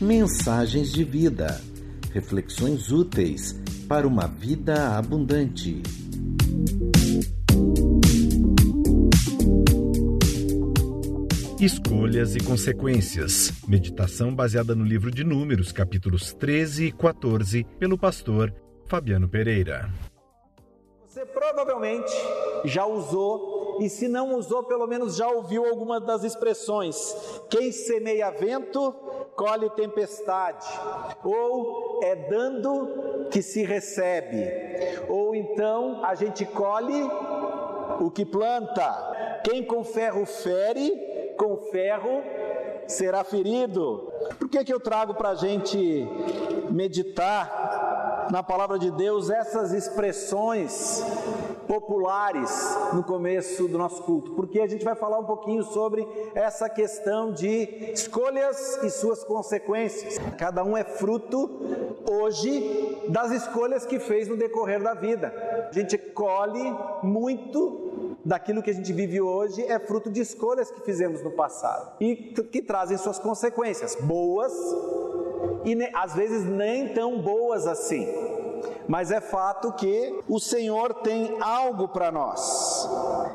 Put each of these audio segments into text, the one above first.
Mensagens de vida. Reflexões úteis para uma vida abundante. Escolhas e consequências. Meditação baseada no livro de Números, capítulos 13 e 14, pelo pastor Fabiano Pereira. Você provavelmente já usou, e se não usou, pelo menos já ouviu alguma das expressões: quem semeia vento, colhe tempestade, ou é dando que se recebe, ou então a gente colhe o que planta. Quem com ferro fere, com ferro será ferido. Por que, que eu trago para a gente meditar na palavra de Deus essas expressões populares no começo do nosso culto, porque a gente vai falar um pouquinho sobre essa questão de escolhas e suas consequências. Cada um é fruto hoje das escolhas que fez no decorrer da vida. A gente colhe muito daquilo que a gente vive hoje é fruto de escolhas que fizemos no passado e que trazem suas consequências, boas e às vezes nem tão boas assim. Mas é fato que o Senhor tem algo para nós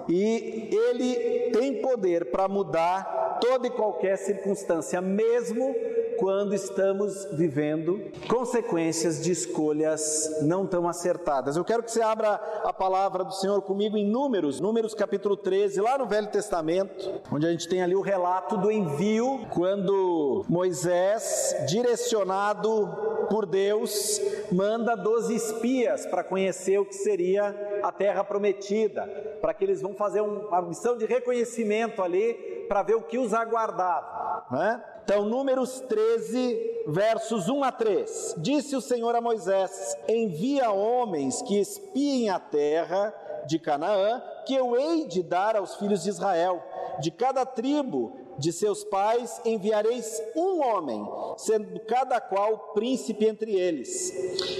e Ele tem poder para mudar toda e qualquer circunstância, mesmo quando estamos vivendo consequências de escolhas não tão acertadas. Eu quero que você abra a palavra do Senhor comigo em Números, Números capítulo 13, lá no Velho Testamento, onde a gente tem ali o relato do envio, quando Moisés, direcionado por Deus, manda 12 espias para conhecer o que seria a terra prometida, para que eles vão fazer uma missão de reconhecimento ali, para ver o que os aguardava. Né? Então, Números 13, versos 1 a 3. Disse o Senhor a Moisés: Envia homens que espiem a terra de Canaã, que eu hei de dar aos filhos de Israel. De cada tribo de seus pais enviareis um homem, sendo cada qual príncipe entre eles.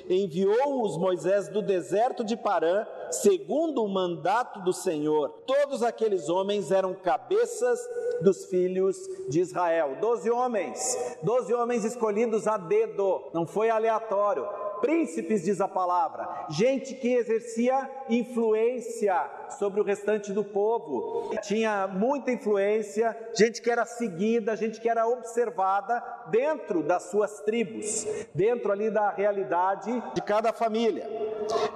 Enviou-os Moisés do deserto de Parã, segundo o mandato do Senhor. Todos aqueles homens eram cabeças dos filhos de Israel. Doze homens, doze homens escolhidos a dedo, não foi aleatório príncipes, diz a palavra, gente que exercia influência sobre o restante do povo, tinha muita influência, gente que era seguida, gente que era observada dentro das suas tribos, dentro ali da realidade de cada família.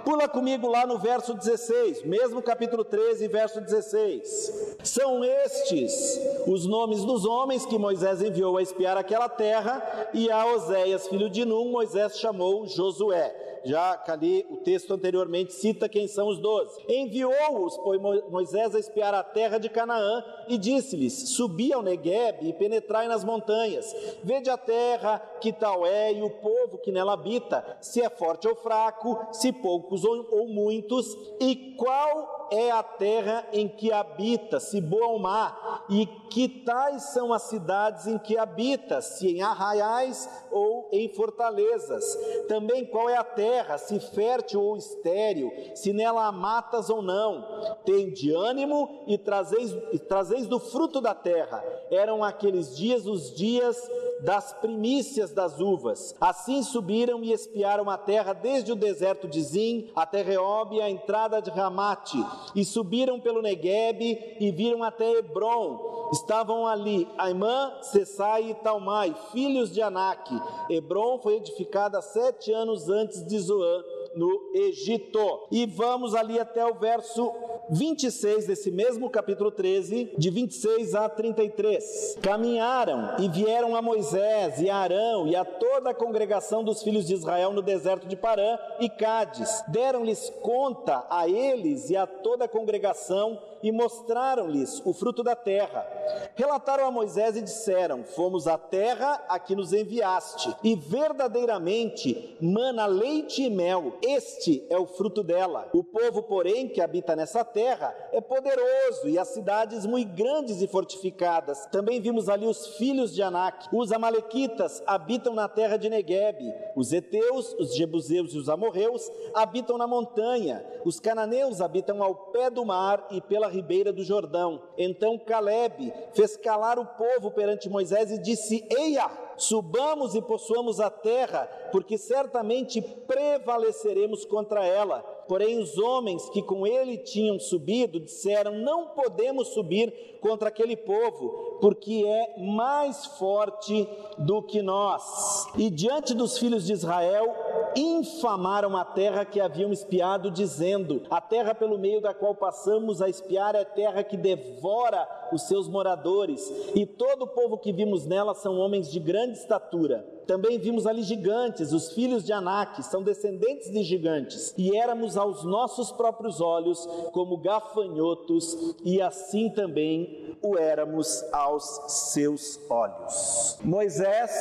Pula comigo lá no verso 16, mesmo capítulo 13, verso 16. São estes os nomes dos homens que Moisés enviou a espiar aquela terra, e a Oséias, filho de Num, Moisés chamou Josué já ali o texto anteriormente cita quem são os doze. Enviou-os, pois Moisés a espiar a terra de Canaã e disse-lhes: Subi ao Negueb e penetrai nas montanhas. Vede a terra que tal é e o povo que nela habita, se é forte ou fraco, se poucos ou, ou muitos, e qual é a terra em que habita, se boa ou má, e que tais são as cidades em que habita, se em arraiais ou em fortalezas. Também qual é a terra, se fértil ou estéril, se nela há matas ou não. Tende ânimo e trazeis, e trazeis do fruto da terra. Eram aqueles dias os dias das primícias das uvas. Assim subiram e espiaram a terra desde o deserto de Zim até Reob, a entrada de Ramate, e subiram pelo Neguebe e viram até Hebron. Estavam ali Aimã, Sessai e Talmai, filhos de Anak. Hebron foi edificada sete anos antes de Zoan no Egito. E vamos ali até o verso 26 desse mesmo capítulo 13, de 26 a 33. Caminharam e vieram a Moisés e a Arão e a toda a congregação dos filhos de Israel no deserto de Parã e Cádiz. Deram-lhes conta a eles e a toda a congregação e mostraram-lhes o fruto da terra. Relataram a Moisés e disseram: Fomos à terra a que nos enviaste, e verdadeiramente mana leite e mel, este é o fruto dela. O povo, porém, que habita nessa terra é poderoso e as cidades muito grandes e fortificadas. Também vimos ali os filhos de Anak. Os amalequitas habitam na terra de Negueb. Os heteus, os jebuseus e os amorreus habitam na montanha. Os cananeus habitam ao pé do mar e pela ribeira do Jordão. Então Caleb fez calar o povo perante Moisés e disse: Eia, subamos e possuamos a terra, porque certamente prevaleceremos contra ela. Porém, os homens que com ele tinham subido disseram: Não podemos subir contra aquele povo, porque é mais forte do que nós. E diante dos filhos de Israel, infamaram a terra que haviam espiado, dizendo: A terra pelo meio da qual passamos a espiar é terra que devora os seus moradores, e todo o povo que vimos nela são homens de grande estatura. Também vimos ali gigantes, os filhos de Anak, são descendentes de gigantes, e éramos aos nossos próprios olhos como gafanhotos, e assim também o éramos aos seus olhos. Moisés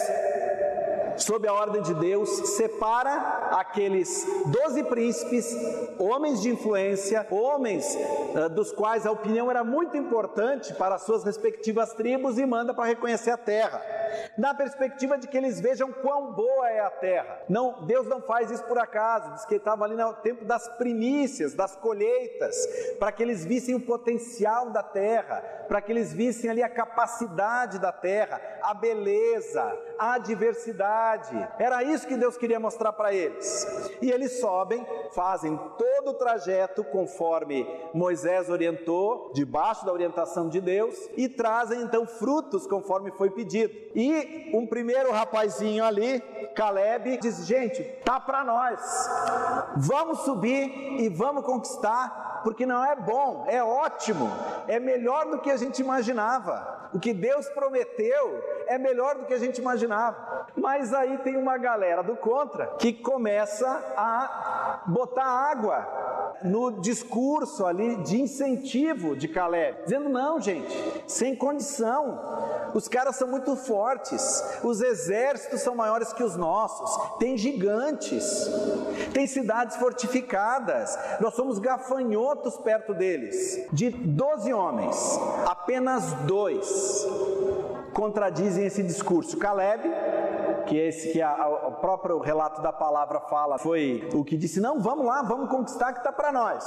sob a ordem de Deus, separa aqueles doze príncipes, homens de influência, homens uh, dos quais a opinião era muito importante para as suas respectivas tribos e manda para reconhecer a terra na perspectiva de que eles vejam quão boa é a terra. Não, Deus não faz isso por acaso, diz que estava ali no tempo das primícias, das colheitas, para que eles vissem o potencial da terra, para que eles vissem ali a capacidade da terra, a beleza, a diversidade. Era isso que Deus queria mostrar para eles. E eles sobem, fazem todo o trajeto conforme Moisés orientou, debaixo da orientação de Deus, e trazem então frutos conforme foi pedido. E um primeiro rapazinho ali, Caleb, diz: Gente, tá para nós, vamos subir e vamos conquistar, porque não é bom, é ótimo, é melhor do que a gente imaginava. O que Deus prometeu é melhor do que a gente imaginava. Mas aí tem uma galera do contra que começa a botar água no discurso ali de incentivo de Caleb, dizendo: não, gente, sem condição, os caras são muito fortes, os exércitos são maiores que os nossos, tem gigantes, tem cidades fortificadas, nós somos gafanhotos perto deles. De 12 homens, apenas dois contradizem esse discurso. Caleb que esse que a, a, o próprio relato da palavra fala, foi o que disse: não, vamos lá, vamos conquistar que está para nós.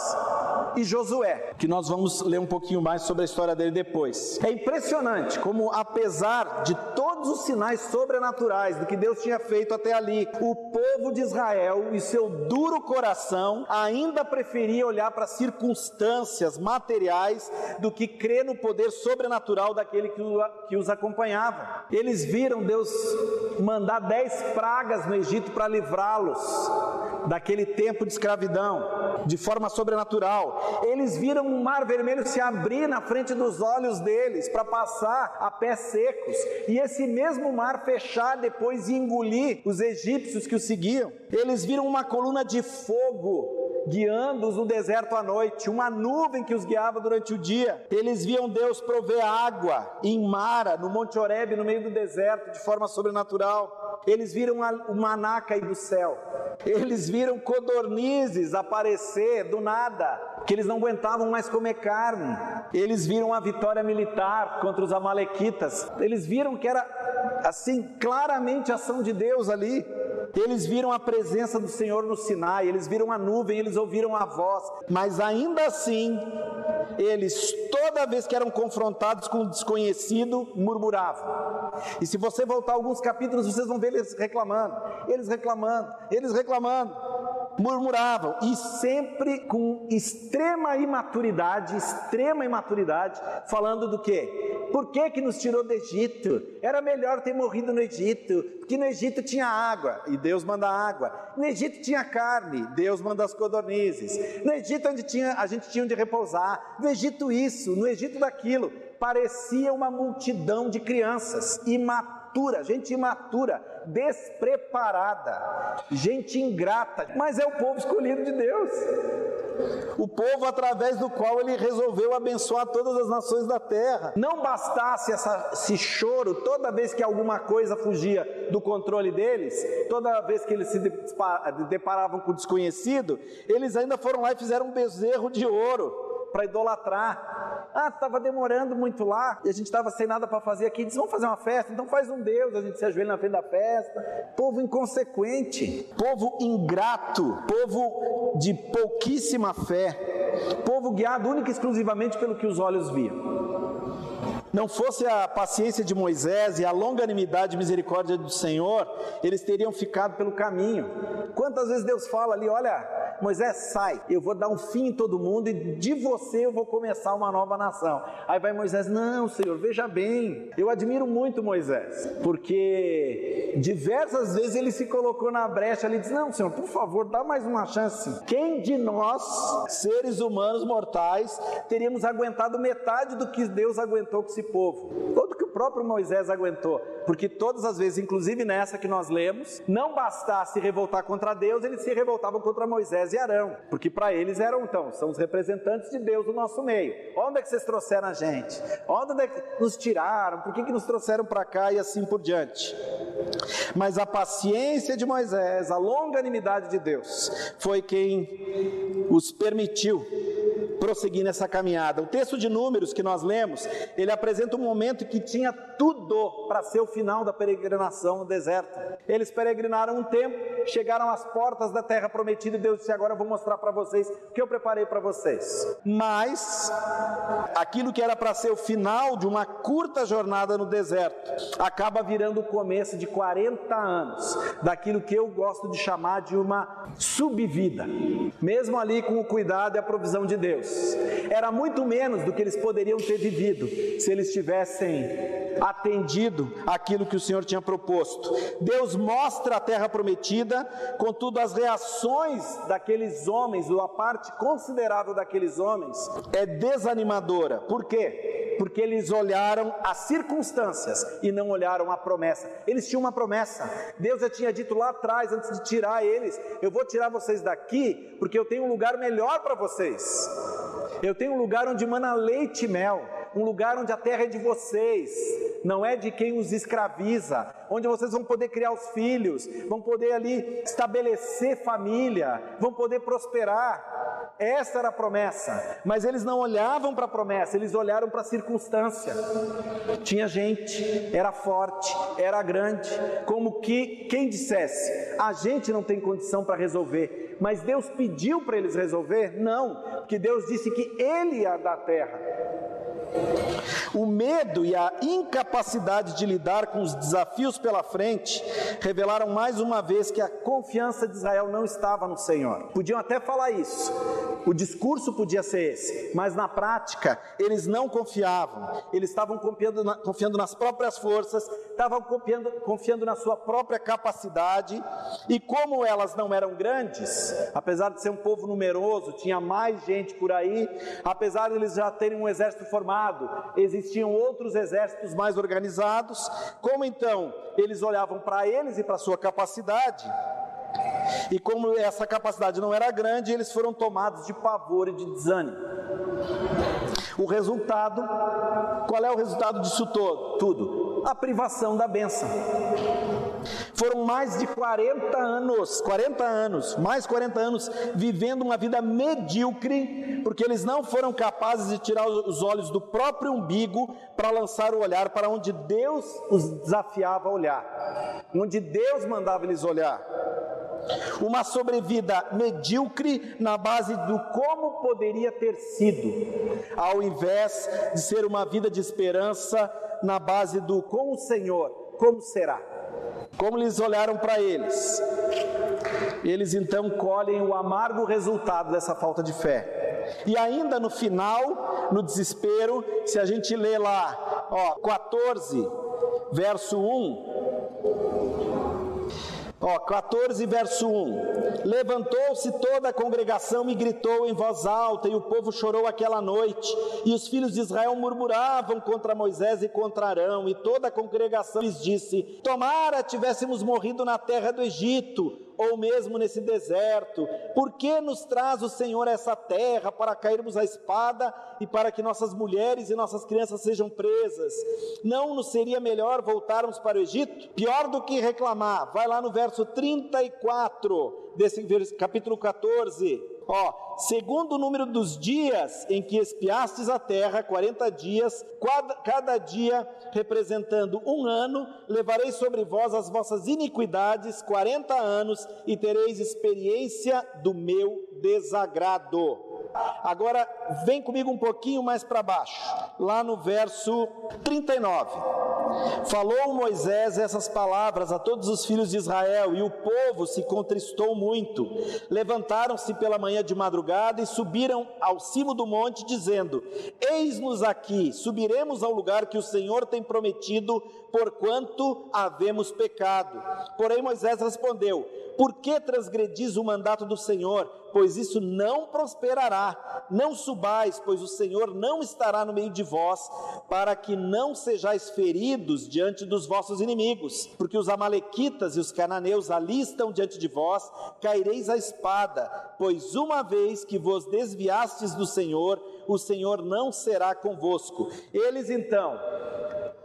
E Josué, que nós vamos ler um pouquinho mais sobre a história dele depois. É impressionante como, apesar de todos os sinais sobrenaturais do que Deus tinha feito até ali, o povo de Israel e seu duro coração ainda preferia olhar para circunstâncias materiais do que crer no poder sobrenatural daquele que, que os acompanhava. Eles viram Deus mandar mandar dez pragas no Egito para livrá-los daquele tempo de escravidão, de forma sobrenatural. Eles viram o mar vermelho se abrir na frente dos olhos deles para passar a pés secos, e esse mesmo mar fechar depois e engolir os egípcios que o seguiam. Eles viram uma coluna de fogo guiando-os no deserto à noite, uma nuvem que os guiava durante o dia. Eles viam Deus prover água em Mara, no Monte Horebe, no meio do deserto, de forma sobrenatural. Eles viram o maná cair do céu. Eles viram codornizes aparecer do nada, que eles não aguentavam mais comer carne. Eles viram a vitória militar contra os amalequitas. Eles viram que era assim claramente ação de Deus ali. Eles viram a presença do Senhor no Sinai, eles viram a nuvem, eles ouviram a voz, mas ainda assim, eles, toda vez que eram confrontados com o desconhecido, murmuravam. E se você voltar alguns capítulos, vocês vão ver eles reclamando, eles reclamando, eles reclamando, murmuravam, e sempre com extrema imaturidade, extrema imaturidade, falando do que? Por que que nos tirou do Egito? Era melhor ter morrido no Egito, porque no Egito tinha água, e Deus manda água. No Egito tinha carne, Deus manda as codornizes. No Egito onde tinha, a gente tinha onde repousar. No Egito isso, no Egito daquilo. Parecia uma multidão de crianças imatura, gente imatura, despreparada, gente ingrata, mas é o povo escolhido de Deus. O povo através do qual ele resolveu abençoar todas as nações da terra. Não bastasse essa, esse choro toda vez que alguma coisa fugia do controle deles, toda vez que eles se deparavam com o desconhecido, eles ainda foram lá e fizeram um bezerro de ouro para idolatrar. Ah, estava demorando muito lá e a gente estava sem nada para fazer aqui. Disse, vamos fazer uma festa? Então faz um Deus. A gente se ajoelha na frente da festa. Povo inconsequente, povo ingrato, povo de pouquíssima fé, povo guiado única e exclusivamente pelo que os olhos viam não fosse a paciência de Moisés e a longanimidade e misericórdia do Senhor, eles teriam ficado pelo caminho. Quantas vezes Deus fala ali: olha, Moisés, sai, eu vou dar um fim em todo mundo e de você eu vou começar uma nova nação. Aí vai Moisés: não, Senhor, veja bem, eu admiro muito Moisés, porque diversas vezes ele se colocou na brecha ali e disse: não, Senhor, por favor, dá mais uma chance. Quem de nós, seres humanos mortais, teríamos aguentado metade do que Deus aguentou com esse povo? Todo que o próprio Moisés aguentou, porque todas as vezes, inclusive nessa que nós lemos, não bastasse revoltar contra Deus, eles se revoltavam contra Moisés e Arão, porque para eles eram então, são os representantes de Deus no nosso meio. Onde é que vocês trouxeram a gente? Onde é que nos tiraram? Por que, que nos trouxeram para cá e assim por diante? Mas a paciência de Moisés, a longanimidade de Deus, foi quem os permitiu prosseguir nessa caminhada. O texto de Números que nós lemos, ele apresenta um momento que tinha tudo para ser o final da peregrinação no deserto. Eles peregrinaram um tempo, chegaram às portas da terra prometida e Deus disse: Agora eu vou mostrar para vocês o que eu preparei para vocês. Mas aquilo que era para ser o final de uma curta jornada no deserto acaba virando o começo de 40 anos daquilo que eu gosto de chamar de uma subvida, mesmo ali com o cuidado e a provisão de Deus. Era muito menos do que eles poderiam ter vivido se eles tivessem atendido aquilo que o Senhor tinha proposto. Deus mostra a terra prometida, contudo, as reações daqueles homens, ou a parte considerável daqueles homens, é desanimadora. Por quê? Porque eles olharam as circunstâncias e não olharam a promessa. Eles tinham uma promessa. Deus já tinha dito lá atrás, antes de tirar eles: Eu vou tirar vocês daqui, porque eu tenho um lugar melhor para vocês. Eu tenho um lugar onde mana leite e mel, um lugar onde a terra é de vocês, não é de quem os escraviza, onde vocês vão poder criar os filhos, vão poder ali estabelecer família, vão poder prosperar. Essa era a promessa, mas eles não olhavam para a promessa, eles olharam para a circunstância. Tinha gente, era forte, era grande, como que quem dissesse: a gente não tem condição para resolver, mas Deus pediu para eles resolver? Não, porque Deus disse que Ele ia dar terra. O medo e a incapacidade de lidar com os desafios pela frente revelaram mais uma vez que a confiança de Israel não estava no Senhor. Podiam até falar isso, o discurso podia ser esse, mas na prática eles não confiavam, eles estavam confiando, na, confiando nas próprias forças, estavam confiando, confiando na sua própria capacidade, e como elas não eram grandes, apesar de ser um povo numeroso, tinha mais gente por aí, apesar de eles já terem um exército formado, existiam outros exércitos mais organizados, como então eles olhavam para eles e para sua capacidade, e como essa capacidade não era grande, eles foram tomados de pavor e de desânimo. O resultado, qual é o resultado disso todo? Tudo? A privação da bênção. Foram mais de 40 anos, 40 anos, mais 40 anos vivendo uma vida medíocre, porque eles não foram capazes de tirar os olhos do próprio umbigo para lançar o olhar para onde Deus os desafiava a olhar, onde Deus mandava eles olhar. Uma sobrevida medíocre na base do como poderia ter sido, ao invés de ser uma vida de esperança na base do com o Senhor, como será. Como eles olharam para eles, eles então colhem o amargo resultado dessa falta de fé. E ainda no final, no desespero, se a gente lê lá, ó, 14, verso 1, Ó, 14, verso 1. Levantou-se toda a congregação e gritou em voz alta, e o povo chorou aquela noite. E os filhos de Israel murmuravam contra Moisés e contra Arão, e toda a congregação lhes disse: Tomara tivéssemos morrido na terra do Egito ou mesmo nesse deserto? Por que nos traz o Senhor essa terra para cairmos à espada e para que nossas mulheres e nossas crianças sejam presas? Não nos seria melhor voltarmos para o Egito? Pior do que reclamar, vai lá no verso 34 desse capítulo 14. Ó, segundo o número dos dias em que espiastes a terra, 40 dias, cada dia representando um ano, levarei sobre vós as vossas iniquidades, 40 anos, e tereis experiência do meu desagrado. Agora, vem comigo um pouquinho mais para baixo, lá no verso 39. Falou Moisés essas palavras a todos os filhos de Israel, e o povo se contristou muito. Levantaram-se pela manhã de madrugada e subiram ao cimo do monte, dizendo: Eis-nos aqui, subiremos ao lugar que o Senhor tem prometido, porquanto havemos pecado. Porém, Moisés respondeu: Por que transgredis o mandato do Senhor? Pois isso não prosperará. Não subais, pois o Senhor não estará no meio de vós, para que não sejais feridos diante dos vossos inimigos. Porque os Amalequitas e os cananeus ali estão diante de vós, caireis a espada, pois uma vez que vos desviastes do Senhor, o Senhor não será convosco. Eles então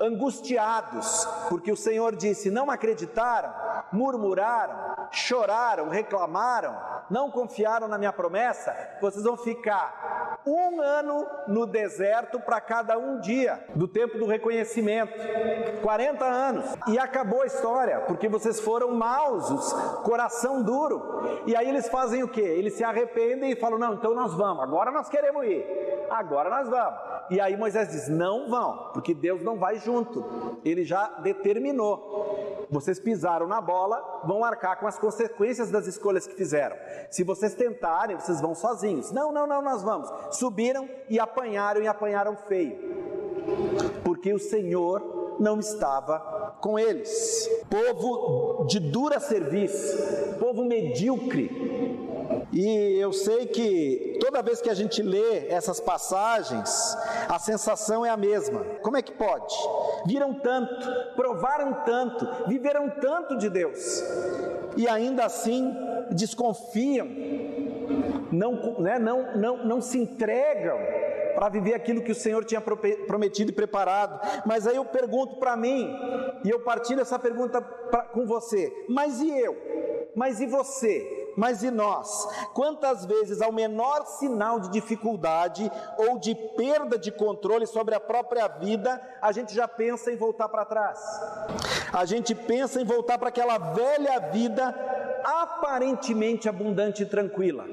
angustiados, porque o Senhor disse: não acreditaram, murmuraram, choraram, reclamaram, não confiaram na minha promessa, vocês vão ficar um ano no deserto para cada um dia do tempo do reconhecimento 40 anos e acabou a história, porque vocês foram maus, coração duro. E aí eles fazem o que? Eles se arrependem e falam: não, então nós vamos, agora nós queremos ir, agora nós vamos. E aí Moisés diz: Não vão, porque Deus não vai junto. Ele já determinou. Vocês pisaram na bola, vão arcar com as consequências das escolhas que fizeram. Se vocês tentarem, vocês vão sozinhos. Não, não, não, nós vamos. Subiram e apanharam e apanharam feio. Porque o Senhor não estava com eles. Povo de dura serviço, povo medíocre, e eu sei que toda vez que a gente lê essas passagens, a sensação é a mesma. Como é que pode? Viram tanto, provaram tanto, viveram tanto de Deus e ainda assim desconfiam, não, né, não, não, não se entregam para viver aquilo que o Senhor tinha prometido e preparado. Mas aí eu pergunto para mim, e eu partilho essa pergunta pra, com você: mas e eu? Mas e você? Mas e nós? Quantas vezes, ao menor sinal de dificuldade ou de perda de controle sobre a própria vida, a gente já pensa em voltar para trás? A gente pensa em voltar para aquela velha vida aparentemente abundante e tranquila.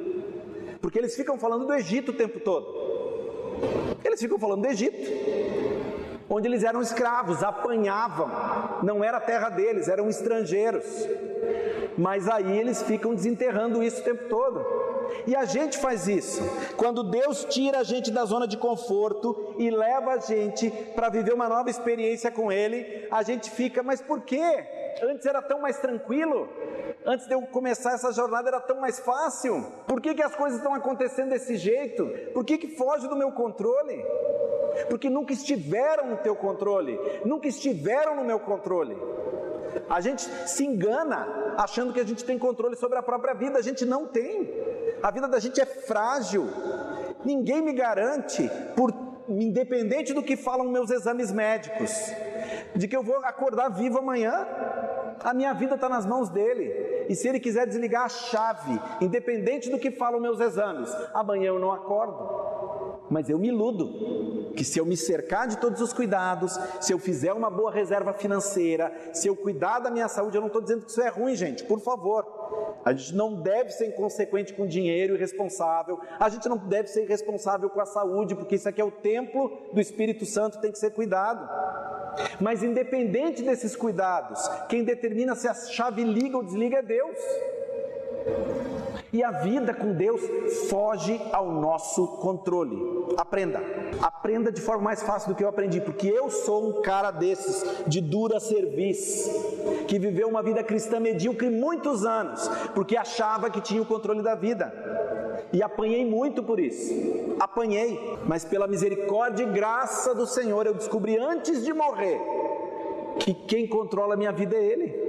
Porque eles ficam falando do Egito o tempo todo. Eles ficam falando do Egito onde eles eram escravos, apanhavam, não era a terra deles, eram estrangeiros. Mas aí eles ficam desenterrando isso o tempo todo. E a gente faz isso. Quando Deus tira a gente da zona de conforto e leva a gente para viver uma nova experiência com Ele, a gente fica, mas por quê? Antes era tão mais tranquilo? Antes de eu começar essa jornada era tão mais fácil? Por que, que as coisas estão acontecendo desse jeito? Por que, que foge do meu controle? Porque nunca estiveram no teu controle, nunca estiveram no meu controle. A gente se engana achando que a gente tem controle sobre a própria vida, a gente não tem. A vida da gente é frágil. Ninguém me garante, por independente do que falam meus exames médicos, de que eu vou acordar vivo amanhã. A minha vida está nas mãos dele. E se ele quiser desligar a chave, independente do que falam meus exames, amanhã eu não acordo. Mas eu me iludo que se eu me cercar de todos os cuidados, se eu fizer uma boa reserva financeira, se eu cuidar da minha saúde, eu não estou dizendo que isso é ruim, gente, por favor. A gente não deve ser inconsequente com dinheiro irresponsável, a gente não deve ser irresponsável com a saúde, porque isso aqui é o templo do Espírito Santo, tem que ser cuidado. Mas independente desses cuidados, quem determina se a chave liga ou desliga é Deus. E a vida com Deus foge ao nosso controle. Aprenda. Aprenda de forma mais fácil do que eu aprendi, porque eu sou um cara desses, de dura serviço, que viveu uma vida cristã medíocre muitos anos, porque achava que tinha o controle da vida. E apanhei muito por isso. Apanhei, mas pela misericórdia e graça do Senhor eu descobri antes de morrer que quem controla a minha vida é Ele.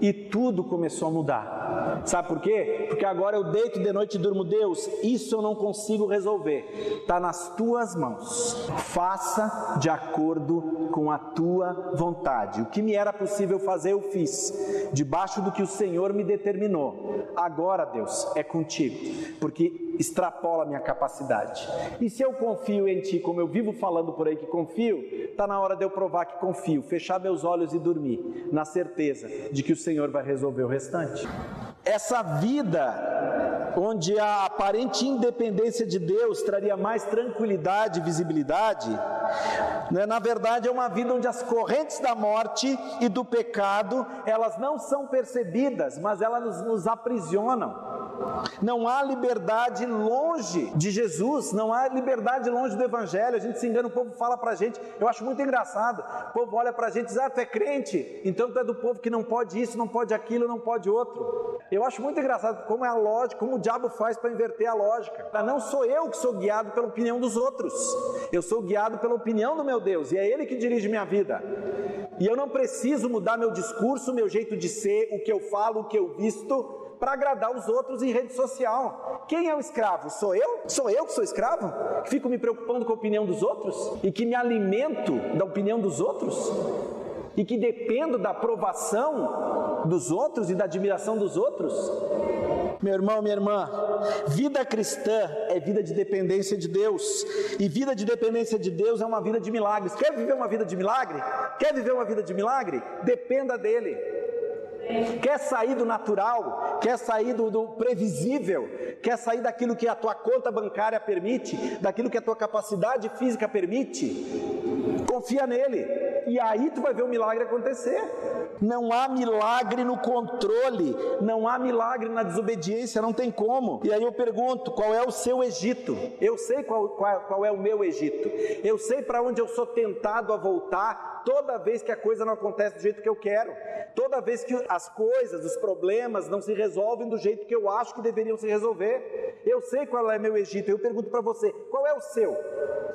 E tudo começou a mudar Sabe por quê? Porque agora eu deito de noite e durmo, Deus, isso eu não consigo resolver. Está nas tuas mãos. Faça de acordo com a tua vontade. O que me era possível fazer, eu fiz, debaixo do que o Senhor me determinou. Agora, Deus, é contigo, porque extrapola a minha capacidade. E se eu confio em Ti, como eu vivo falando por aí que confio, está na hora de eu provar que confio, fechar meus olhos e dormir, na certeza de que o Senhor vai resolver o restante. Essa vida, onde a aparente independência de Deus traria mais tranquilidade e visibilidade, né, na verdade é uma vida onde as correntes da morte e do pecado, elas não são percebidas, mas elas nos, nos aprisionam. Não há liberdade longe de Jesus, não há liberdade longe do Evangelho. A gente se engana, o povo fala para a gente, eu acho muito engraçado. O povo olha para a gente e diz: Ah, tu é crente, então tu é do povo que não pode isso, não pode aquilo, não pode outro. Eu acho muito engraçado como é a lógica, como o diabo faz para inverter a lógica. Não sou eu que sou guiado pela opinião dos outros, eu sou guiado pela opinião do meu Deus e é Ele que dirige minha vida. E eu não preciso mudar meu discurso, meu jeito de ser, o que eu falo, o que eu visto, para agradar os outros em rede social. Quem é o escravo? Sou eu? Sou eu que sou escravo? Que fico me preocupando com a opinião dos outros? E que me alimento da opinião dos outros? E que dependo da aprovação dos outros e da admiração dos outros? Meu irmão, minha irmã, vida cristã é vida de dependência de Deus, e vida de dependência de Deus é uma vida de milagres. Quer viver uma vida de milagre? Quer viver uma vida de milagre? Dependa dele. Quer sair do natural, quer sair do, do, previsível, quer sair daquilo que a tua conta bancária permite, daquilo que a tua capacidade física permite. Confia nele, e aí tu vai ver o milagre acontecer. Não há milagre no controle, não há milagre na desobediência, não tem como. E aí eu pergunto: qual é o seu Egito? Eu sei qual, qual, qual é o meu Egito, eu sei para onde eu sou tentado a voltar toda vez que a coisa não acontece do jeito que eu quero, toda vez que as coisas, os problemas não se resolvem do jeito que eu acho que deveriam se resolver. Eu sei qual é meu Egito, eu pergunto para você, qual é o seu?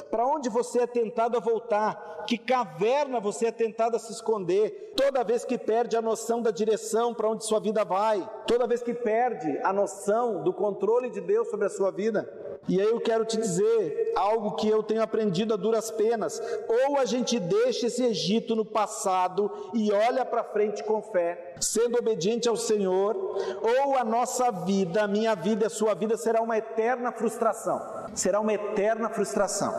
Para onde você é tentado a voltar? Que caverna você é tentado a se esconder? Toda vez que perde a noção da direção para onde sua vida vai, toda vez que perde a noção do controle de Deus sobre a sua vida. E aí eu quero te dizer algo que eu tenho aprendido a duras penas. Ou a gente deixa esse Egito no passado e olha para frente com fé, sendo obediente ao Senhor, ou a nossa vida, a minha vida e a sua vida será uma eterna frustração. Será uma eterna frustração.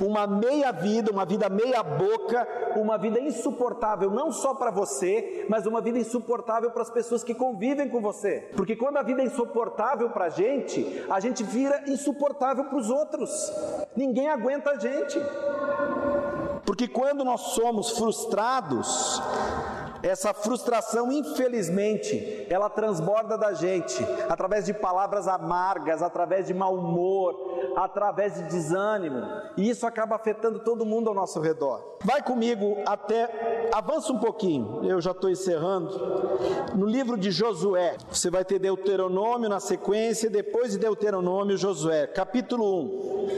Uma meia vida, uma vida meia boca, uma vida insuportável não só para você, mas uma vida insuportável para as pessoas que convivem com você. Porque quando a vida é insuportável para a gente, a gente vira insuportável para os outros. Ninguém aguenta a gente. Porque quando nós somos frustrados, essa frustração, infelizmente, ela transborda da gente através de palavras amargas, através de mau humor, através de desânimo, e isso acaba afetando todo mundo ao nosso redor. Vai comigo até, avança um pouquinho, eu já estou encerrando. No livro de Josué, você vai ter Deuteronômio na sequência, depois de Deuteronômio, Josué, capítulo 1,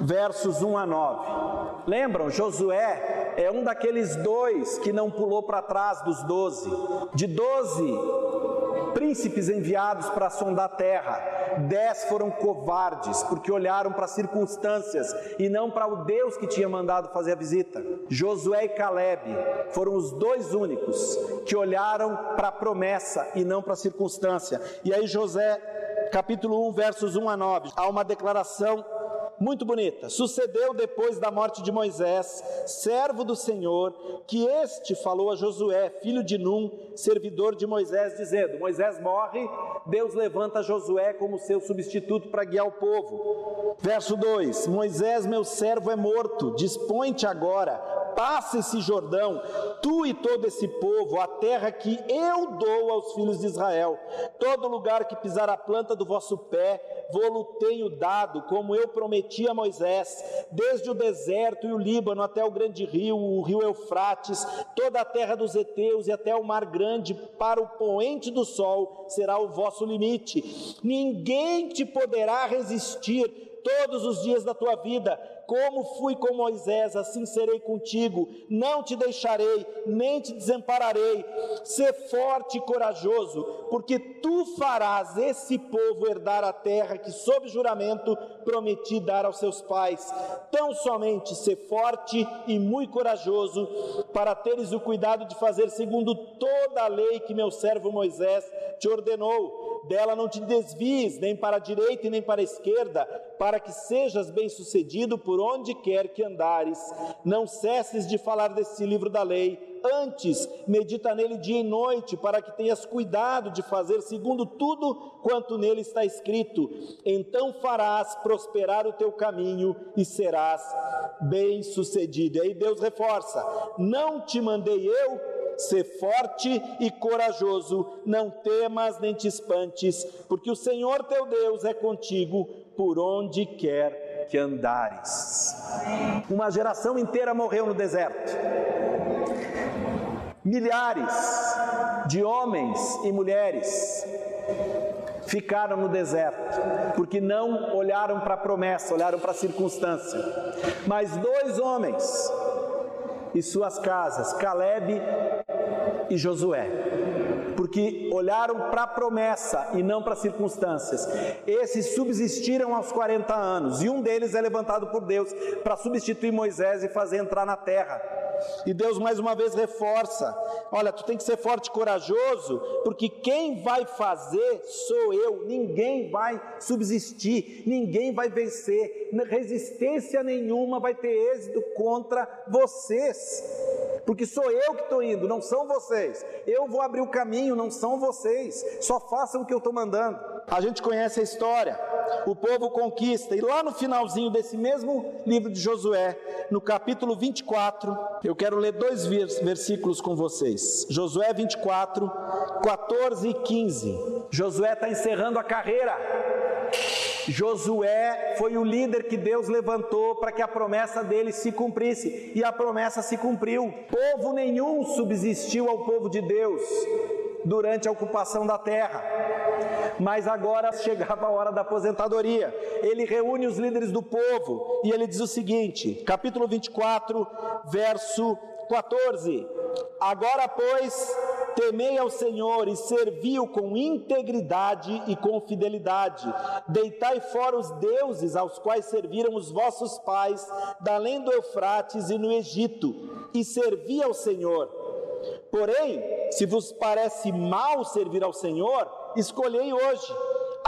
versos 1 a 9. Lembram, Josué é um daqueles dois que não pulou para trás dos doze. De doze príncipes enviados para sondar a terra, dez foram covardes, porque olharam para as circunstâncias e não para o Deus que tinha mandado fazer a visita. Josué e Caleb foram os dois únicos que olharam para a promessa e não para a circunstância. E aí, José, capítulo 1, versos 1 a 9, há uma declaração muito bonita. Sucedeu depois da morte de Moisés, servo do Senhor, que este falou a Josué, filho de Num, servidor de Moisés, dizendo: Moisés morre, Deus levanta Josué como seu substituto para guiar o povo. Verso 2: Moisés, meu servo, é morto, dispõe-te agora, passa esse Jordão, tu e todo esse povo, a terra que eu dou aos filhos de Israel. Todo lugar que pisar a planta do vosso pé, vou-lo tenho dado, como eu prometi a Moisés, desde o deserto e o Líbano até o grande rio, o rio Eufrates, toda a terra dos heteus e até o mar grande, para o poente do sol será o vosso limite. Ninguém te poderá resistir todos os dias da tua vida. Como fui com Moisés, assim serei contigo. Não te deixarei, nem te desampararei. Sê forte e corajoso, porque tu farás esse povo herdar a terra que, sob juramento, prometi dar aos seus pais. Tão somente sê forte e muito corajoso, para teres o cuidado de fazer segundo toda a lei que meu servo Moisés te ordenou dela não te desvies nem para a direita e nem para a esquerda, para que sejas bem-sucedido por onde quer que andares. Não cesses de falar desse livro da lei, antes medita nele dia e noite, para que tenhas cuidado de fazer segundo tudo quanto nele está escrito. Então farás prosperar o teu caminho e serás bem-sucedido. E aí Deus reforça: Não te mandei eu Ser forte e corajoso, não temas nem te espantes, porque o Senhor teu Deus é contigo por onde quer que andares. Uma geração inteira morreu no deserto. Milhares de homens e mulheres ficaram no deserto, porque não olharam para a promessa, olharam para a circunstância. Mas dois homens e suas casas, Caleb e Josué, porque olharam para a promessa e não para as circunstâncias. Esses subsistiram aos 40 anos, e um deles é levantado por Deus para substituir Moisés e fazer entrar na terra. E Deus mais uma vez reforça: olha, tu tem que ser forte e corajoso, porque quem vai fazer sou eu, ninguém vai subsistir, ninguém vai vencer, resistência nenhuma vai ter êxito contra vocês porque sou eu que estou indo, não são vocês. Eu vou abrir o caminho, não são vocês. Só façam o que eu estou mandando. A gente conhece a história. O povo conquista, e lá no finalzinho desse mesmo livro de Josué, no capítulo 24, eu quero ler dois versículos com vocês. Josué 24, 14 e 15. Josué está encerrando a carreira. Josué foi o líder que Deus levantou para que a promessa dele se cumprisse, e a promessa se cumpriu. Povo nenhum subsistiu ao povo de Deus durante a ocupação da terra. Mas agora chegava a hora da aposentadoria. Ele reúne os líderes do povo e ele diz o seguinte, capítulo 24, verso 14: Agora, pois, Temei ao Senhor e servi-o com integridade e com fidelidade. Deitai fora os deuses aos quais serviram os vossos pais, da além do Eufrates e no Egito, e servi ao Senhor. Porém, se vos parece mal servir ao Senhor, escolhei hoje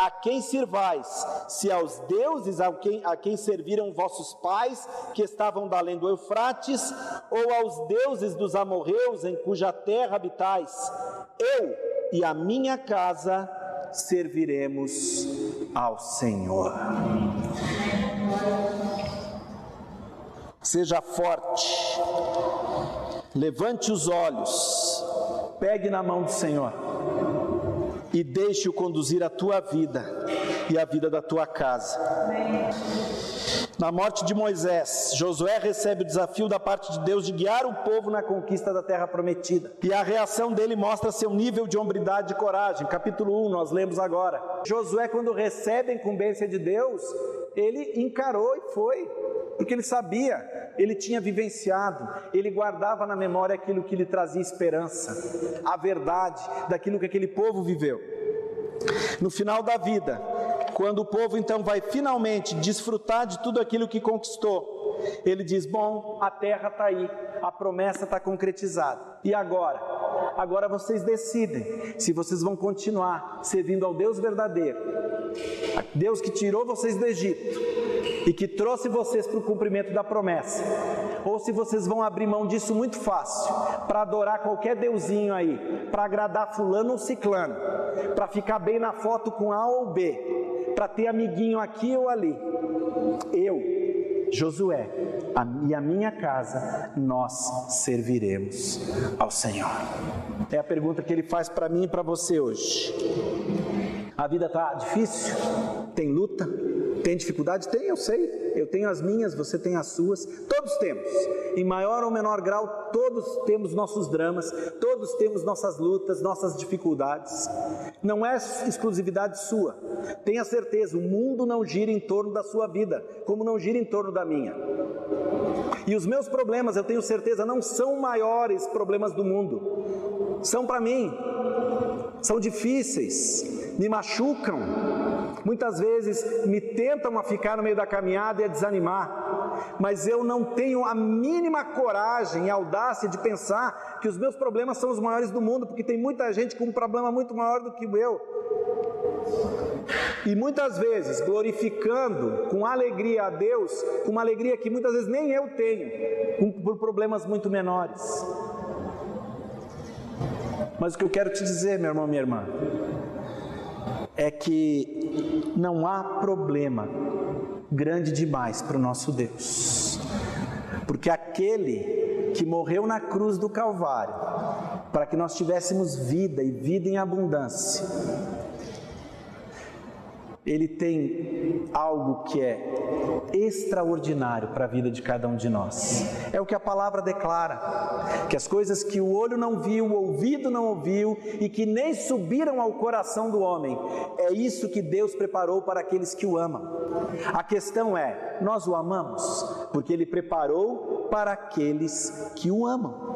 a quem sirvais, se aos deuses a quem, a quem serviram vossos pais, que estavam da além do Eufrates, ou aos deuses dos amorreus em cuja terra habitais, eu e a minha casa serviremos ao Senhor. Seja forte, levante os olhos, pegue na mão do Senhor e deixe-o conduzir a tua vida e a vida da tua casa. Na morte de Moisés, Josué recebe o desafio da parte de Deus de guiar o povo na conquista da terra prometida. E a reação dele mostra seu nível de hombridade e coragem. Capítulo 1, nós lemos agora. Josué, quando recebe a incumbência de Deus, ele encarou e foi, porque ele sabia, ele tinha vivenciado, ele guardava na memória aquilo que lhe trazia esperança, a verdade daquilo que aquele povo viveu. No final da vida, quando o povo então vai finalmente desfrutar de tudo aquilo que conquistou, ele diz: Bom, a terra está aí, a promessa está concretizada. E agora? Agora vocês decidem se vocês vão continuar servindo ao Deus verdadeiro, Deus que tirou vocês do Egito e que trouxe vocês para o cumprimento da promessa, ou se vocês vão abrir mão disso muito fácil, para adorar qualquer deusinho aí, para agradar fulano ou ciclano, para ficar bem na foto com A ou B, para ter amiguinho aqui ou ali. Eu, Josué, a, e a minha casa, nós serviremos ao Senhor. É a pergunta que ele faz para mim e para você hoje. A vida está difícil? Tem luta? Tem dificuldade? Tem, eu sei. Eu tenho as minhas, você tem as suas. Todos temos. Em maior ou menor grau, todos temos nossos dramas, todos temos nossas lutas, nossas dificuldades. Não é exclusividade sua. Tenha certeza, o mundo não gira em torno da sua vida, como não gira em torno da minha. E os meus problemas, eu tenho certeza, não são maiores problemas do mundo. São para mim, são difíceis, me machucam, muitas vezes me tentam a ficar no meio da caminhada e a desanimar, mas eu não tenho a mínima coragem e audácia de pensar que os meus problemas são os maiores do mundo, porque tem muita gente com um problema muito maior do que o meu. E muitas vezes glorificando com alegria a Deus, com uma alegria que muitas vezes nem eu tenho, por problemas muito menores. Mas o que eu quero te dizer, meu irmão, minha irmã, é que não há problema grande demais para o nosso Deus, porque aquele que morreu na cruz do Calvário, para que nós tivéssemos vida e vida em abundância, ele tem algo que é extraordinário para a vida de cada um de nós. É o que a palavra declara: que as coisas que o olho não viu, o ouvido não ouviu e que nem subiram ao coração do homem, é isso que Deus preparou para aqueles que o amam. A questão é: nós o amamos? Porque ele preparou para aqueles que o amam.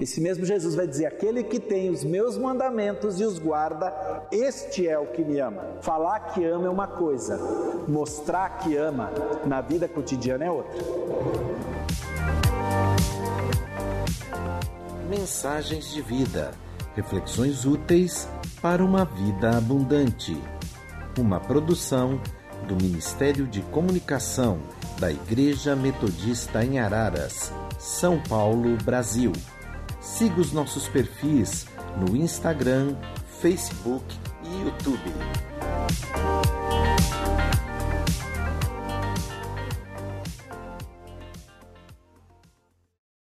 Esse mesmo Jesus vai dizer: aquele que tem os meus mandamentos e os guarda, este é o que me ama. Falar que ama é uma coisa, mostrar que ama na vida cotidiana é outra. Mensagens de vida, reflexões úteis para uma vida abundante. Uma produção do Ministério de Comunicação da Igreja Metodista em Araras, São Paulo, Brasil. Siga os nossos perfis no Instagram, Facebook e YouTube.